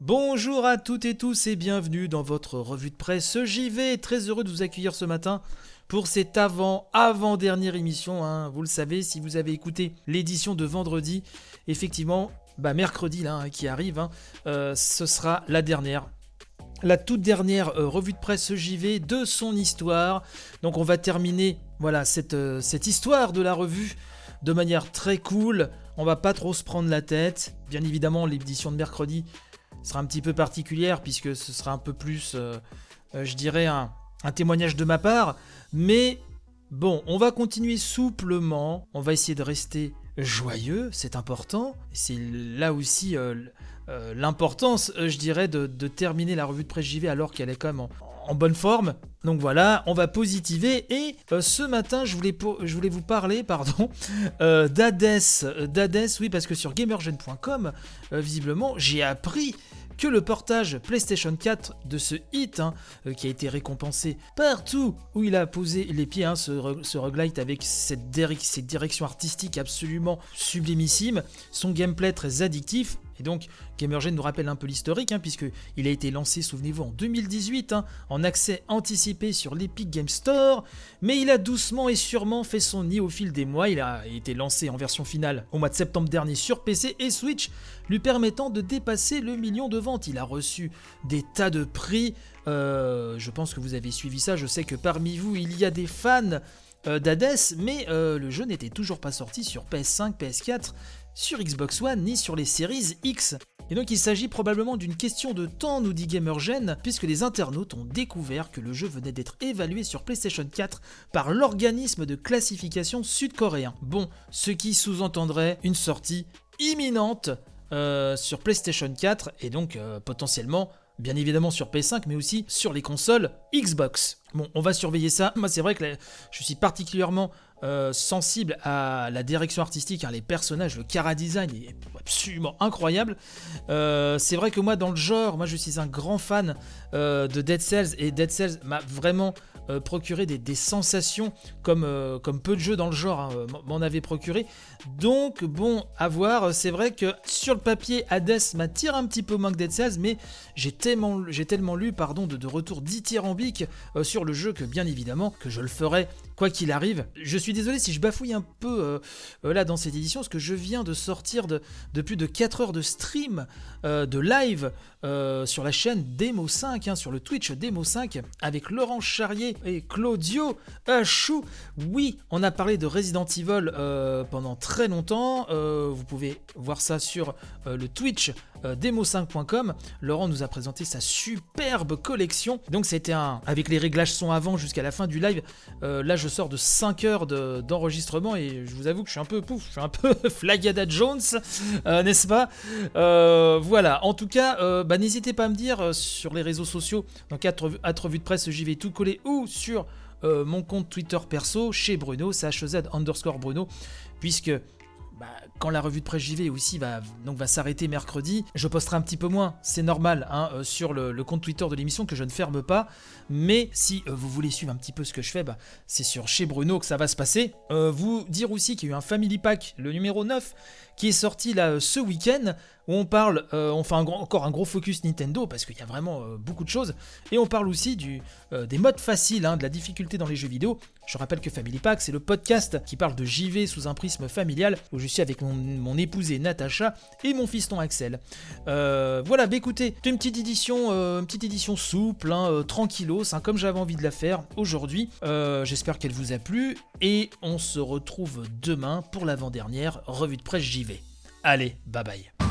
Bonjour à toutes et tous et bienvenue dans votre revue de presse JV. Très heureux de vous accueillir ce matin pour cette avant, avant-dernière émission. hein. Vous le savez, si vous avez écouté l'édition de vendredi, effectivement, bah mercredi là, hein, qui arrive, hein, euh, ce sera la dernière. La toute dernière euh, revue de presse JV de son histoire. Donc on va terminer voilà, cette, euh, cette histoire de la revue de manière très cool. On va pas trop se prendre la tête. Bien évidemment, l'édition de mercredi sera un petit peu particulière puisque ce sera un peu plus, euh, euh, je dirais, un, témoignage de ma part. Mais bon, on va continuer souplement. On va essayer de rester joyeux, c'est important. C'est là aussi euh, l'importance, je dirais, de, de terminer la revue de presse JV alors qu'elle est quand même en, en bonne forme. Donc voilà, on va positiver. Et euh, ce matin, je voulais, je voulais vous parler, pardon, euh, d'Hades. Euh, D'Hades, oui, parce que sur gamergen.com, euh, visiblement, j'ai appris que le portage PlayStation 4 de ce hit, hein, qui a été récompensé partout où il a posé les pieds, hein, ce, roguelite avec cette direction artistique absolument sublimissime, son gameplay très addictif, et donc Gamergen nous rappelle un peu l'historique, hein, puisqu'il a été lancé, souvenez-vous, en 2018, hein, en accès anticipé sur l'Epic Game Store, mais il a doucement et sûrement fait son nid au fil des mois, il a été lancé en version finale au mois de septembre dernier sur PC et Switch, lui permettant de dépasser le million de ventes. Il a reçu des tas de prix, euh, je pense que vous avez suivi ça, je sais que parmi vous, il y a des fans euh, d'Hades, mais euh, le jeu n'était toujours pas sorti sur PS5, PS4, sur Xbox One, ni sur les séries X. Et donc il s'agit probablement d'une question de temps, nous dit Gamergen, puisque les internautes ont découvert que le jeu venait d'être évalué sur PlayStation 4 par l'organisme de classification sud-coréen. Bon, ce qui sous-entendrait une sortie imminente euh, sur PlayStation 4 et donc euh, potentiellement bien évidemment sur PS5 mais aussi sur les consoles Xbox. Bon, on va surveiller ça. Moi c'est vrai que je suis particulièrement euh, sensible à la direction artistique, hein, les personnages, le cara design est absolument incroyable. Euh, c'est vrai que moi dans le genre, moi je suis un grand fan euh, de Dead Cells et Dead Cells m'a vraiment euh, procuré des, sensations comme, euh, comme peu de jeux dans le genre hein, m'en- m'en avaient procuré. Donc bon, à voir. C'est vrai que sur le papier, Hades m'attire un petit peu moins que Dead mais j'ai tellement, tellement lu pardon, de, de retours dithyrambiques euh, sur le jeu que bien évidemment que je le ferai quoi qu'il arrive. Je suis désolé si je bafouille un peu euh, euh, là dans cette édition, parce que je viens de sortir de, plus de 4 heures de stream, euh, de live sur la chaîne Demo 5, hein, sur le Twitch Demo 5, avec Laurent Charrier et Claudio Chou. Oui, on a parlé de Resident Evil pendant très longtemps. Vous pouvez voir ça sur le Twitch euh, demo5.com. Laurent nous a présenté sa superbe collection. Donc c'était un avec les réglages son avant jusqu'à la fin du live. Euh, là je sors de 5 heures de- d'enregistrement et je vous avoue que je suis un peu pouf, je suis un peu Flagada Jones, euh, n'est-ce pas? Voilà. En tout cas, bah, n'hésitez pas à me dire sur les réseaux sociaux, donc à revue de presse, j'y vais tout coller ou sur mon compte Twitter perso chez Bruno, CHZ underscore Bruno, puisque bah, quand la revue de presse JV aussi va, donc va s'arrêter mercredi, je posterai un petit peu moins, c'est normal, hein, euh, sur le, compte Twitter de l'émission que je ne ferme pas. Mais si euh, vous voulez suivre un petit peu ce que je fais, bah, c'est sur chez Bruno que ça va se passer. Euh, vous dire aussi qu'il y a eu un Family Pack, le numéro 9, qui est sorti là ce week-end, où on parle, on fait encore un gros focus Nintendo, parce qu'il y a vraiment beaucoup de choses, et on parle aussi du, des modes faciles, hein, de la difficulté dans les jeux vidéo. Je rappelle que Family Pack, c'est le podcast qui parle de JV sous un prisme familial, où je suis avec mon, épousée Natacha et mon fiston Axel. Euh, voilà, bah écoutez, une petite édition, euh, une petite édition souple, hein, euh, tranquillos, hein, comme j'avais envie de la faire aujourd'hui. J'espère qu'elle vous a plu, et on se retrouve demain pour l'avant-dernière revue de presse JV. Allez, bye bye.